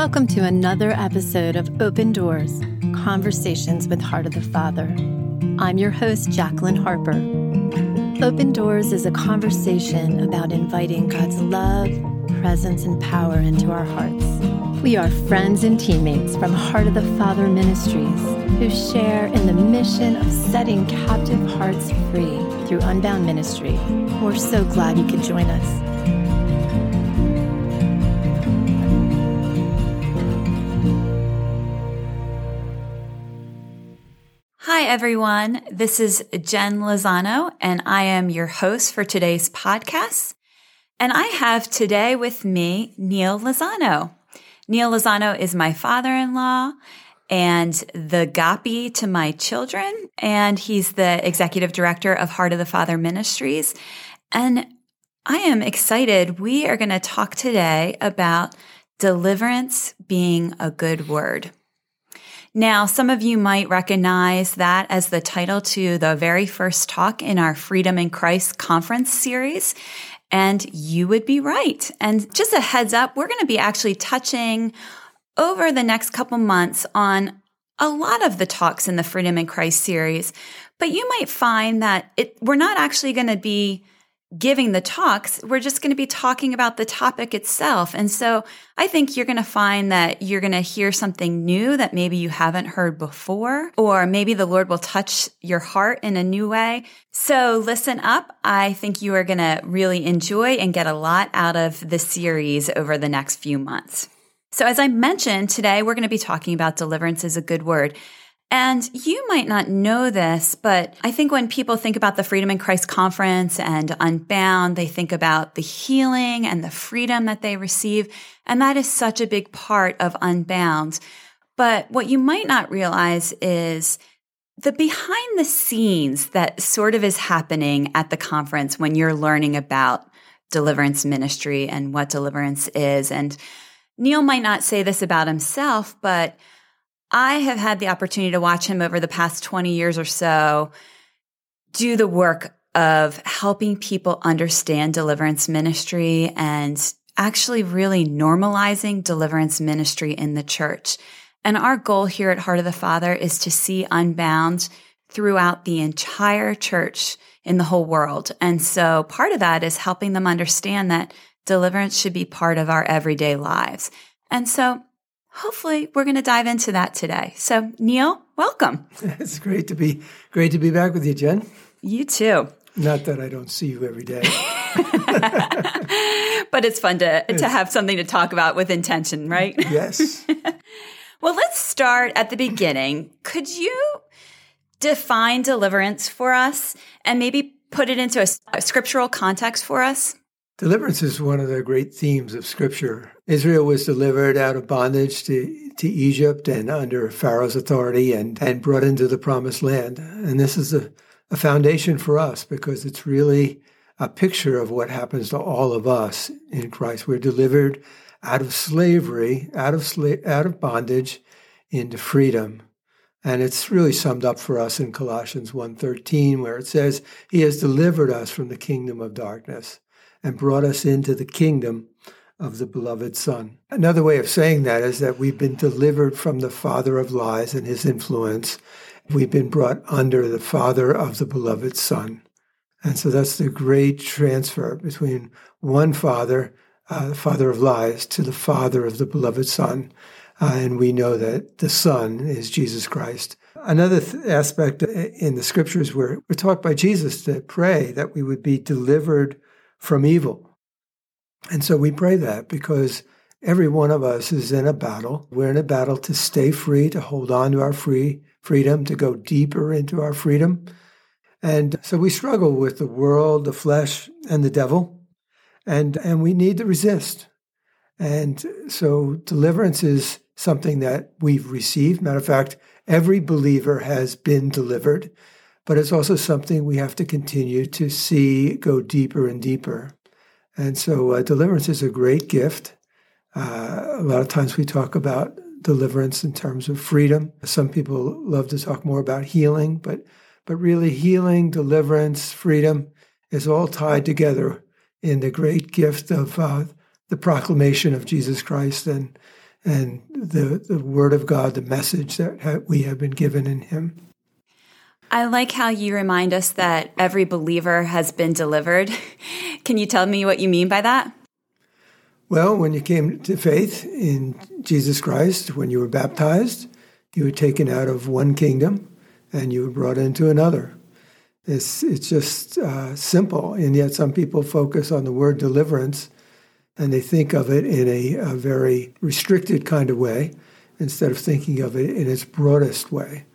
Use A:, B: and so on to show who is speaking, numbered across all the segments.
A: Welcome to another episode of Open Doors Conversations with Heart of the Father. I'm your host, Jacqueline Harper. Open Doors is a conversation about inviting God's love, presence, and power into our hearts. We are friends and teammates from Heart of the Father Ministries who share in the mission of setting captive hearts free through Unbound Ministry. We're so glad you could join us.
B: Hi, everyone. This is Jenn Lozano, and I am your host for today's podcast. And I have today with me Neal Lozano. Neal Lozano is my father in law and the Gapi to my children. And he's the executive director of Heart of the Father Ministries. And I am excited. We are going to talk today about deliverance being a good word. Now, some of you might recognize that as the title to the very first talk in our Freedom in Christ conference series. And you would be right. And just a heads up, we're going to be actually touching over the next couple months on a lot of the talks in the Freedom in Christ series. But you might find that it, we're not actually going to be giving the talks, we're just going to be talking about the topic itself. And so I think you're going to find that you're going to hear something new that maybe you haven't heard before, or maybe the Lord will touch your heart in a new way. So listen up. I think you are going to really enjoy and get a lot out of the series over the next few months. So as I mentioned today, we're going to be talking about deliverance is a good word. And you might not know this, but I think when people think about the Freedom in Christ conference and Unbound, they think about the healing and the freedom that they receive. And that is such a big part of Unbound. But what you might not realize is the behind the scenes that sort of is happening at the conference when you're learning about deliverance ministry and what deliverance is. And Neal might not say this about himself, but I have had the opportunity to watch him over the past 20 years or so do the work of helping people understand deliverance ministry and actually really normalizing deliverance ministry in the church. And our goal here at Heart of the Father is to see Unbound throughout the entire church in the whole world. And so part of that is helping them understand that deliverance should be part of our everyday lives. And so hopefully we're going to dive into that today. So, Neal, welcome.
C: It's great to be great to be back with you, Jenn.
B: You too.
C: Not that I don't see you every day.
B: but it's fun to to have something to talk about with intention, right?
C: Yes.
B: well, let's start at the beginning. Could you define deliverance for us and maybe put it into a, a scriptural context for us?
C: Deliverance is one of the great themes of Scripture. Israel was delivered out of bondage to, to Egypt and under Pharaoh's authority and, and brought into the promised land. And this is a, a foundation for us because it's really a picture of what happens to all of us in Christ. We're delivered out of slavery, out of sla- out of bondage into freedom. And it's really summed up for us in Colossians 1:13 where it says he has delivered us from the kingdom of darkness and brought us into the kingdom of the beloved Son. Another way of saying that is that we've been delivered from the father of lies and his influence. We've been brought under the father of the beloved Son. And so that's the great transfer between one father, uh, the father of lies, to the father of the beloved Son. Uh, and we know that the Son is Jesus Christ. Another th- aspect in the scriptures where we're taught by Jesus to pray that we would be delivered from evil. And so we pray that because every one of us is in a battle. We're in a battle to stay free, to hold on to our free freedom, to go deeper into our freedom. And so we struggle with the world, the flesh, and the devil. And, and we need to resist. And so deliverance is something that we've received. Matter of fact, every believer has been delivered but it's also something we have to continue to see go deeper and deeper. And so, uh, deliverance is a great gift. Uh, a lot of times we talk about deliverance in terms of freedom. Some people love to talk more about healing, but but really, healing, deliverance, freedom is all tied together in the great gift of uh, the proclamation of Jesus Christ and and the, the Word of God, the message that we have been given in Him.
B: I like how you remind us that every believer has been delivered. Can you tell me what you mean by that?
C: Well, when you came to faith in Jesus Christ, when you were baptized, you were taken out of one kingdom and you were brought into another. It's, it's just uh, simple, and yet some people focus on the word deliverance and they think of it in a, a very restricted kind of way instead of thinking of it in its broadest way.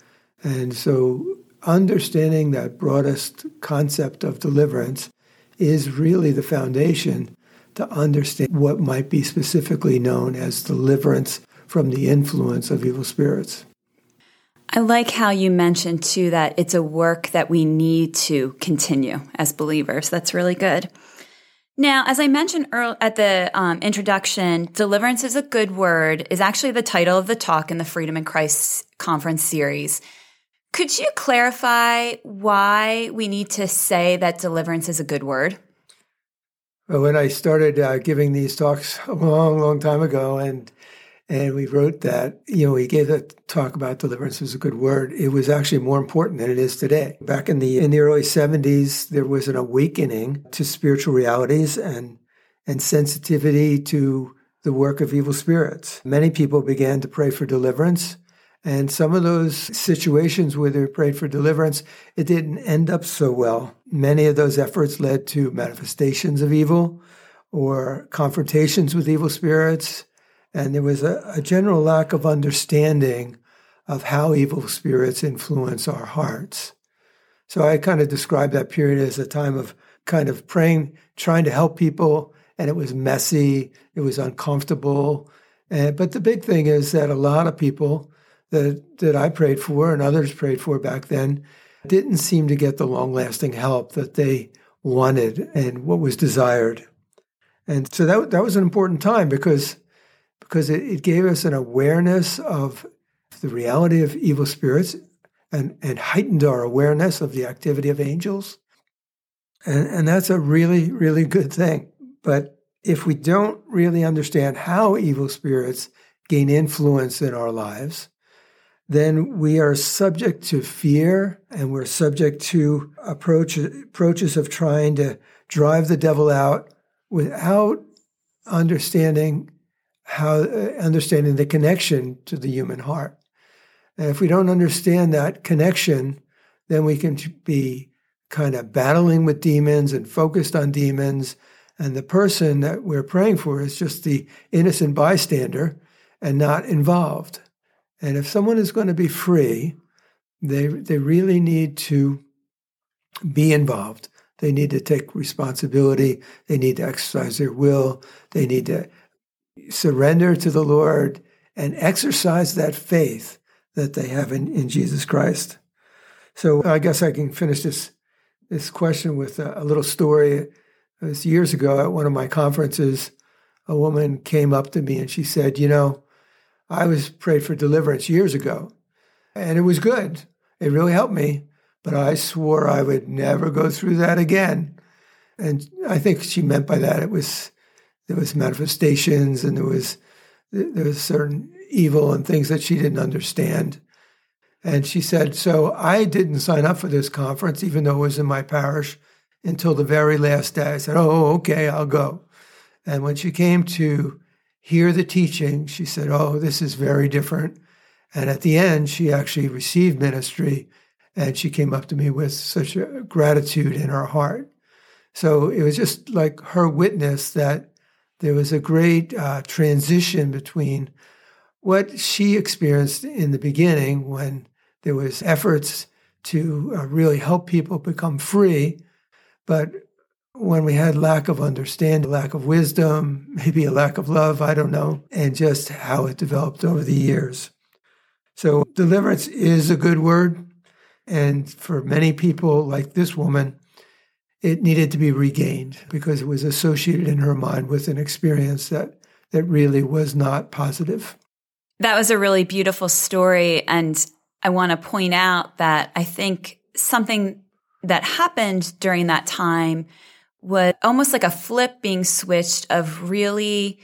C: And so understanding that broadest concept of deliverance is really the foundation to understand what might be specifically known as deliverance from the influence of evil spirits.
B: I like how you mentioned too that it's a work that we need to continue as believers. That's really good. Now, as I mentioned earlier at the um, introduction, deliverance is a good word is actually the title of the talk in the Freedom in Christ conference series. Could you clarify why we need to say that deliverance is a good word?
C: Well, when I started uh, giving these talks a long, long time ago, and and we wrote that, you know, we gave a talk about deliverance was a good word. It was actually more important than it is today. Back in the in the early 70s, there was an awakening to spiritual realities and and sensitivity to the work of evil spirits. Many people began to pray for deliverance and some of those situations where they prayed for deliverance, it didn't end up so well. Many of those efforts led to manifestations of evil or confrontations with evil spirits. And there was a, a general lack of understanding of how evil spirits influence our hearts. So I kind of describe that period as a time of kind of praying, trying to help people, and it was messy, it was uncomfortable. And, but the big thing is that a lot of people that that I prayed for and others prayed for back then didn't seem to get the long lasting help that they wanted and what was desired. And so that that was an important time because because it, it gave us an awareness of the reality of evil spirits and, and heightened our awareness of the activity of angels. And, and that's a really, really good thing. But if we don't really understand how evil spirits gain influence in our lives, then we are subject to fear and we're subject to approach, approaches of trying to drive the devil out without understanding how understanding the connection to the human heart. And if we don't understand that connection, then we can be kind of battling with demons and focused on demons. And the person that we're praying for is just the innocent bystander and not involved. And if someone is going to be free, they, they really need to be involved. They need to take responsibility. They need to exercise their will. They need to surrender to the Lord and exercise that faith that they have in, in Jesus Christ. So I guess I can finish this this question with a, a little story. It was years ago at one of my conferences. A woman came up to me and she said, "You know, I was prayed for deliverance years ago, and it was good. It really helped me, but I swore I would never go through that again. And I think she meant by that it was there was manifestations and there was there was certain evil and things that she didn't understand. And she said, so I didn't sign up for this conference, even though it was in my parish, until the very last day. I said, oh, okay, I'll go. And when she came to hear the teaching, she said, Oh, this is very different. And at the end, she actually received ministry and she came up to me with such gratitude in her heart. So it was just like her witness that there was a great uh, transition between what she experienced in the beginning when there was efforts to uh, really help people become free, but when we had lack of understanding, lack of wisdom, maybe a lack of love, I don't know, and just how it developed over the years. So, deliverance is a good word. And for many people, like this woman, it needed to be regained because it was associated in her mind with an experience that, that really was not positive.
B: That was a really beautiful story. And I want to point out that I think something that happened during that time was almost like a flip being switched of really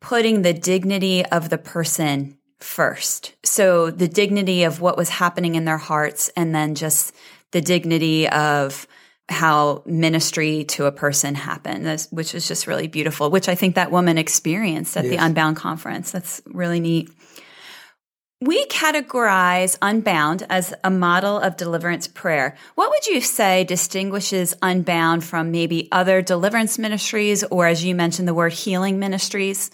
B: putting the dignity of the person first. So the dignity of what was happening in their hearts and then just the dignity of how ministry to a person happened, which is just really beautiful, which I think that woman experienced at yes. the Unbound conference. That's really neat. We categorize Unbound as a model of deliverance prayer. What would you say distinguishes Unbound from maybe other deliverance ministries or, as you mentioned, the word healing ministries?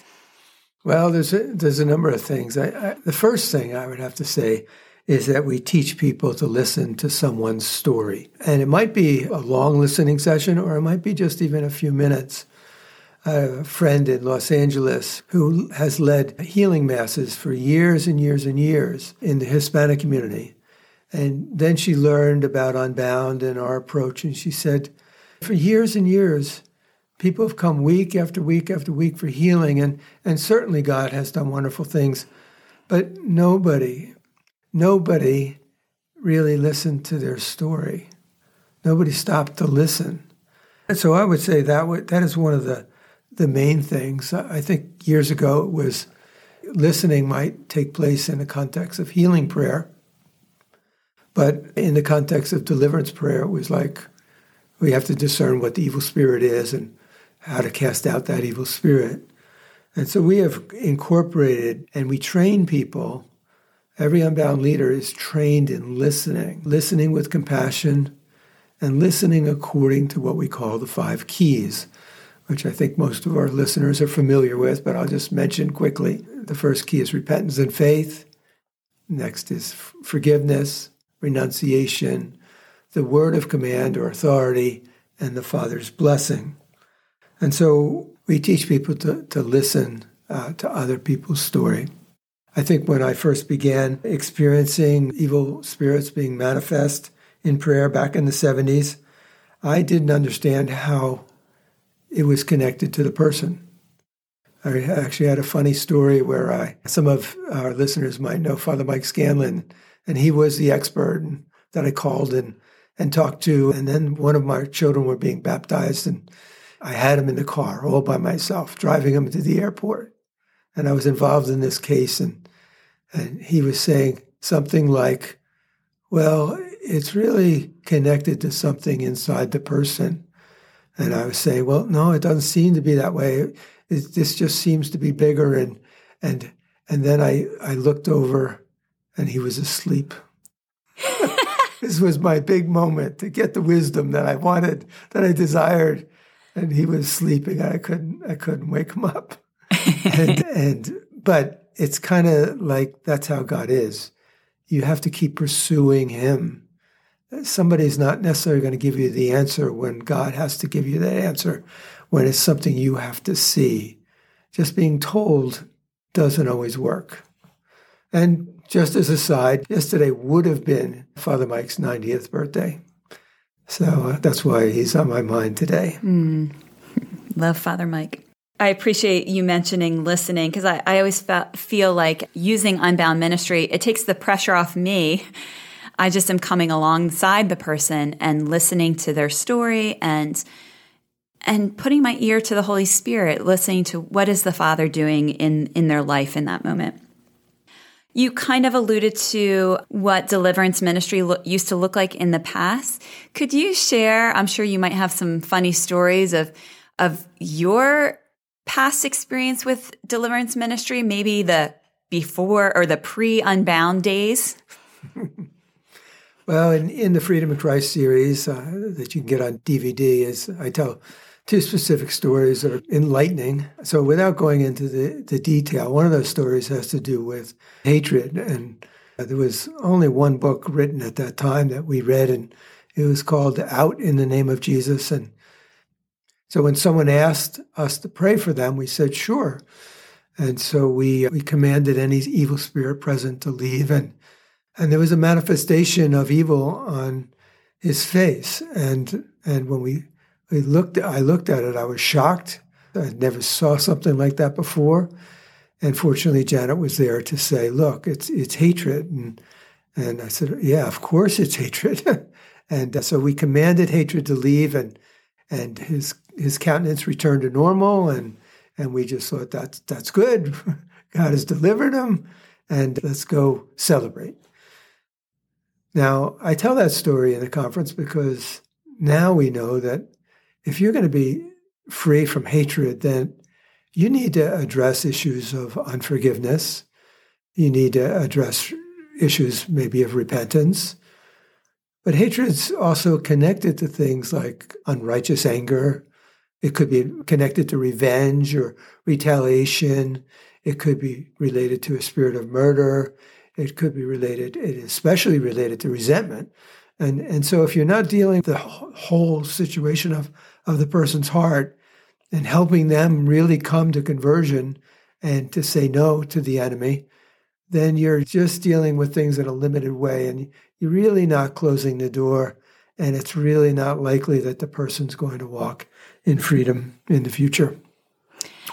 C: Well, there's a, there's a number of things. I, I, the first thing I would have to say is that we teach people to listen to someone's story. And it might be a long listening session or it might be just even a few minutes a friend in Los Angeles who has led healing masses for years and years and years in the Hispanic community. And then she learned about Unbound and our approach, and she said, for years and years, people have come week after week after week for healing, and, and certainly God has done wonderful things, but nobody, nobody really listened to their story. Nobody stopped to listen. And so I would say that that is one of the the main things. I think years ago it was listening might take place in the context of healing prayer, but in the context of deliverance prayer, it was like we have to discern what the evil spirit is and how to cast out that evil spirit. And so we have incorporated and we train people. Every unbound leader is trained in listening, listening with compassion, and listening according to what we call the five keys which I think most of our listeners are familiar with, but I'll just mention quickly. The first key is repentance and faith. Next is forgiveness, renunciation, the word of command or authority, and the Father's blessing. And so we teach people to, to listen uh, to other people's story. I think when I first began experiencing evil spirits being manifest in prayer back in the 70s, I didn't understand how it was connected to the person. I actually had a funny story where I, some of our listeners might know Father Mike Scanlan, and he was the expert that I called and, and talked to. And then one of my children were being baptized, and I had him in the car all by myself, driving him to the airport. And I was involved in this case, and, and he was saying something like, Well, it's really connected to something inside the person and I was saying, well, no, it doesn't seem to be that way. It, this just seems to be bigger. And and and then I I looked over, and he was asleep. this was my big moment to get the wisdom that I wanted, that I desired, and he was sleeping. I couldn't I couldn't wake him up. and, and but it's kind of like that's how God is. You have to keep pursuing Him somebody's not necessarily going to give you the answer when God has to give you that answer, when it's something you have to see. Just being told doesn't always work. And just as a side, yesterday would have been Father Mike's 90th birthday. So uh, that's why he's on my mind today.
B: Mm. Love Father Mike. I appreciate you mentioning listening because I, I always feel like using Unbound Ministry, it takes the pressure off me I just am coming alongside the person and listening to their story and and putting my ear to the Holy Spirit, listening to what is the Father doing in in their life in that moment. You kind of alluded to what deliverance ministry lo- used to look like in the past. Could you share? I'm sure you might have some funny stories of of your past experience with deliverance ministry, maybe the before or the pre Unbound days.
C: Well, in, in the Freedom in Christ series uh, that you can get on DVD, is I tell two specific stories that are enlightening. So, without going into the, the detail, one of those stories has to do with hatred. And uh, there was only one book written at that time that we read, and it was called Out in the Name of Jesus. And so, when someone asked us to pray for them, we said, sure. And so we, we commanded any evil spirit present to leave. And and there was a manifestation of evil on his face. And and when we we looked, I looked at it. I was shocked. I never saw something like that before. And fortunately, Janet was there to say, "Look, it's it's hatred." And and I said, "Yeah, of course it's hatred." and uh, so we commanded hatred to leave, and and his his countenance returned to normal, and And we just thought that's that's good. God has delivered him, and let's go celebrate. Now, I tell that story in the conference because now we know that if you're going to be free from hatred, then you need to address issues of unforgiveness. You need to address issues maybe of repentance. But hatred is also connected to things like unrighteous anger. It could be connected to revenge or retaliation. It could be related to a spirit of murder. It could be related, it is especially related to resentment. And, and so if you're not dealing with the whole situation of, of the person's heart and helping them really come to conversion and to say no to the enemy, then you're just dealing with things in a limited way and you're really not closing the door. And it's really not likely that the person's going to walk in freedom in the future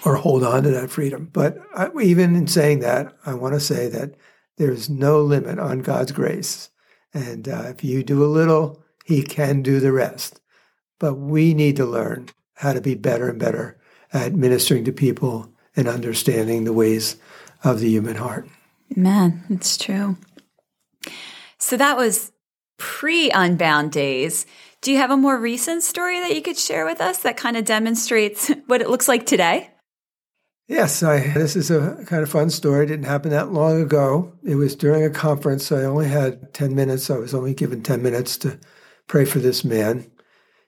C: or hold on to that freedom. But I, even in saying that, I want to say that there's no limit on God's grace. And uh, if you do a little, He can do the rest. But we need to learn how to be better and better at ministering to people and understanding the ways of the human heart.
B: Man, it's true. So that was pre Unbound days. Do you have a more recent story that you could share with us that kind of demonstrates what it looks like today?
C: Yes, I, this is a kind of fun story. It didn't happen that long ago. It was during a conference. So I only had 10 minutes. I was only given 10 minutes to pray for this man.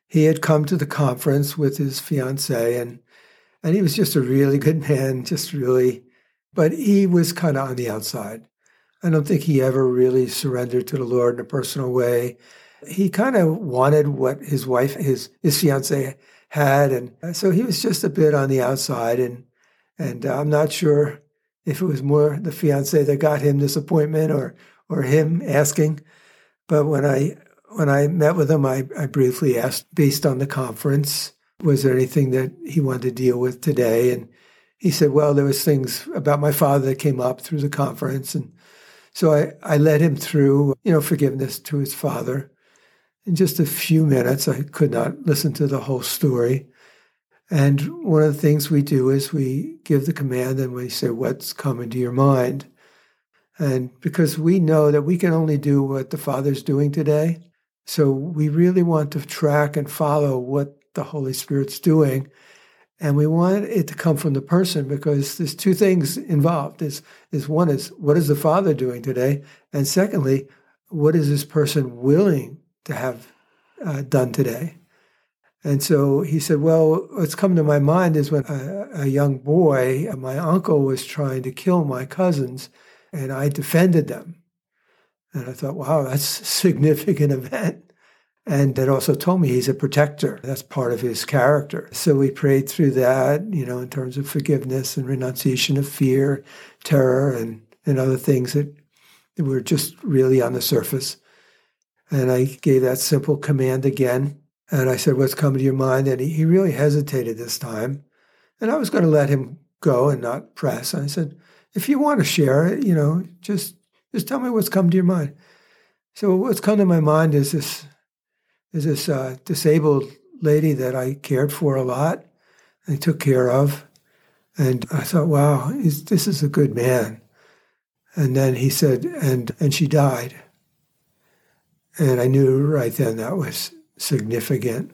C: He had come to the conference with his fiancee, and, and he was just a really good man, just really, but he was kind of on the outside. I don't think he ever really surrendered to the Lord in a personal way. He kind of wanted what his wife, his, his fiancee had. And so he was just a bit on the outside. And and uh, I'm not sure if it was more the fiance that got him this appointment or or him asking. But when I when I met with him, I, I briefly asked, based on the conference, was there anything that he wanted to deal with today? And he said, well, there was things about my father that came up through the conference. And so I, I led him through, you know, forgiveness to his father. In just a few minutes, I could not listen to the whole story. And one of the things we do is we give the command and we say, What's coming to your mind? And because we know that we can only do what the Father's doing today. So we really want to track and follow what the Holy Spirit's doing. And we want it to come from the person because there's two things involved. Is is one is what is the Father doing today? And secondly, what is this person willing to have uh, done today? And so he said, Well, what's come to my mind is when a, a, young boy, uh, my uncle was trying to kill my cousins, and I defended them. And I thought, wow, that's a significant event. And it also told me he's a protector. That's part of his character. So we prayed through that, you know, in terms of forgiveness and renunciation of fear, terror, and, and other things that were just really on the surface. And I gave that simple command again and I said, What's coming to your mind? And he, he really hesitated this time. And I was going to let him go and not press. And I said, If you want to share it, you know, just just tell me what's come to your mind. So what's come to my mind is this is this uh, disabled lady that I cared for a lot and took care of. And I thought, wow, this is a good man. And then he said, and and she died. And I knew right then that was significant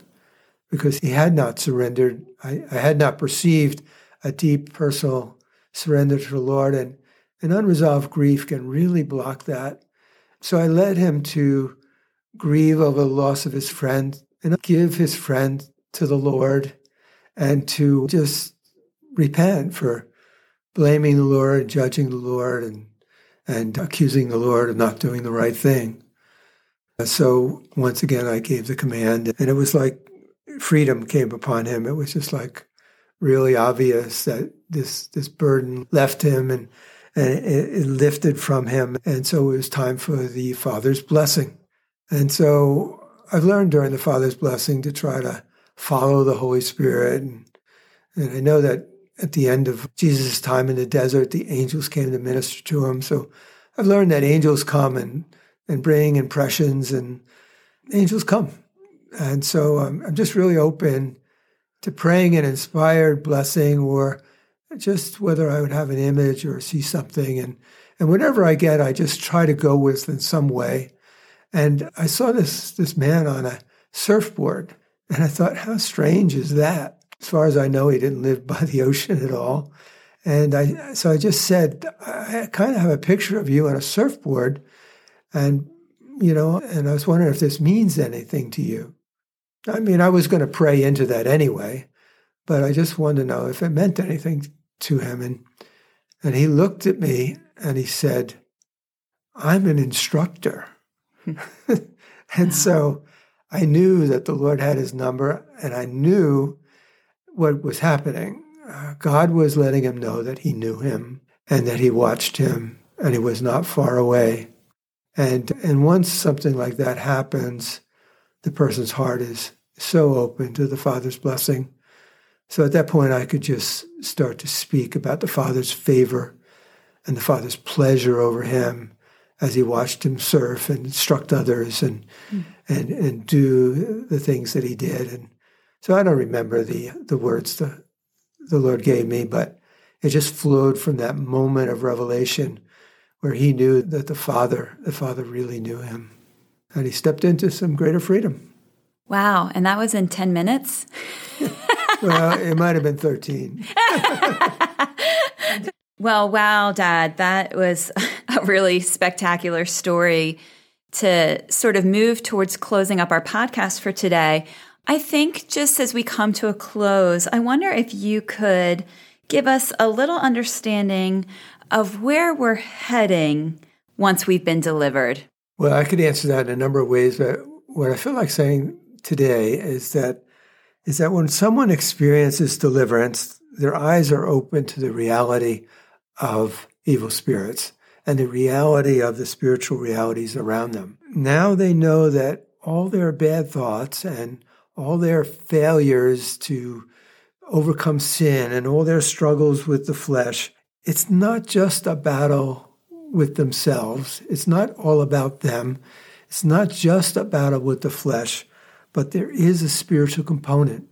C: because he had not surrendered. I, I, had not perceived a deep personal surrender to the Lord, and an unresolved grief can really block that. So I led him to grieve over the loss of his friend and give his friend to the Lord and to just repent for blaming the Lord, judging the Lord, and, and accusing the Lord of not doing the right thing. So once again, I gave the command, and it was like freedom came upon him. It was just like really obvious that this this burden left him and, and it, it lifted from him. And so it was time for the Father's blessing. And so I've learned during the Father's blessing to try to follow the Holy Spirit. And, and I know that at the end of Jesus' time in the desert, the angels came to minister to him. So I've learned that angels come and and bring impressions, and angels come. And so um, I'm just really open to praying an inspired blessing or just whether I would have an image or see something. And, and whatever I get, I just try to go with in some way. And I saw this, this man on a surfboard, and I thought, how strange is that? As far as I know, he didn't live by the ocean at all. And I, so I just said, I kind of have a picture of you on a surfboard. And, you know, and I was wondering if this means anything to you. I mean, I was going to pray into that anyway, but I just wanted to know if it meant anything to him. And, and he looked at me and he said, I'm an instructor. and so I knew that the Lord had his number and I knew what was happening. Uh, God was letting him know that he knew him and that he watched him and he was not far away. And, and once something like that happens, the person's heart is so open to the Father's blessing. So at that point, I could just start to speak about the Father's favor and the Father's pleasure over him as he watched him surf and instruct others and mm. and and do the things that he did. And so I don't remember the the words the the Lord gave me, but it just flowed from that moment of revelation where he knew that the Father, the Father really knew him. And he stepped into some greater freedom.
B: Wow. And that was in 10 minutes?
C: well, it might have been 13.
B: well, wow, Dad. That was a really spectacular story to sort of move towards closing up our podcast for today. I think just as we come to a close, I wonder if you could give us a little understanding of where we're heading once we've been delivered.
C: Well, I could answer that in a number of ways, but what I feel like saying today is that is that when someone experiences deliverance, their eyes are open to the reality of evil spirits and the reality of the spiritual realities around them. Now they know that all their bad thoughts and all their failures to overcome sin and all their struggles with the flesh, it's not just a battle with themselves. It's not all about them. It's not just a battle with the flesh, but there is a spiritual component.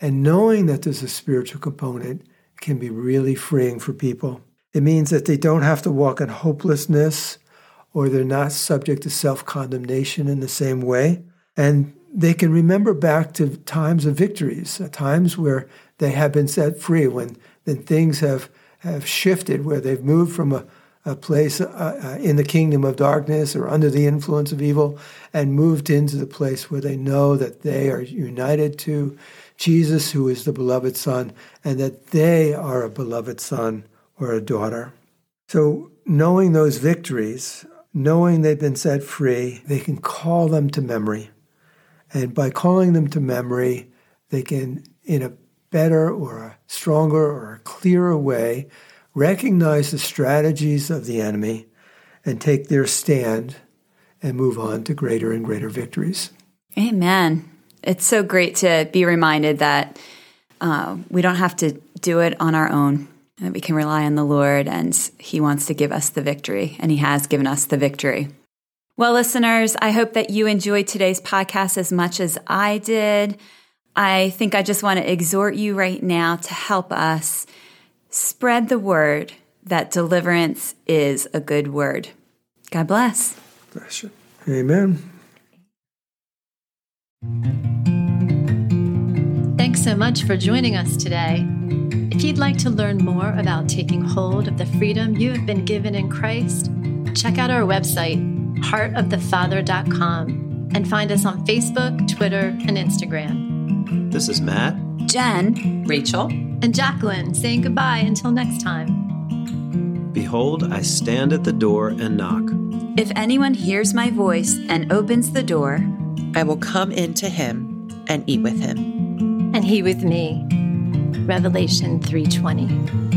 C: And knowing that there's a spiritual component can be really freeing for people. It means that they don't have to walk in hopelessness or they're not subject to self condemnation in the same way. And they can remember back to times of victories, uh, times where they have been set free, when then things have, have shifted, where they've moved from a, a place uh, uh, in the kingdom of darkness or under the influence of evil and moved into the place where they know that they are united to Jesus, who is the beloved Son, and that they are a beloved son or a daughter. So, knowing those victories, knowing they've been set free, they can call them to memory. And by calling them to memory, they can, in a better or a stronger or a clearer way, recognize the strategies of the enemy and take their stand and move on to greater and greater victories.
B: Amen. It's so great to be reminded that uh, we don't have to do it on our own, that we can rely on the Lord and He wants to give us the victory, and He has given us the victory. Well, listeners, I hope that you enjoyed today's podcast as much as I did. I think I just want to exhort you right now to help us spread the word that deliverance is a good word. God bless.
C: Bless you. Amen.
A: Thanks so much for joining us today. If you'd like to learn more about taking hold of the freedom you have been given in Christ, check out our website heartofthefather.com, and find us on Facebook, Twitter, and Instagram.
D: This is Matt,
B: Jenn,
E: Rachel,
A: and Jacqueline saying goodbye until next time.
D: Behold, I stand at the door and knock.
B: If anyone hears my voice and opens the door,
E: I will come into him and eat with him.
A: And he with me. Revelation 3:20.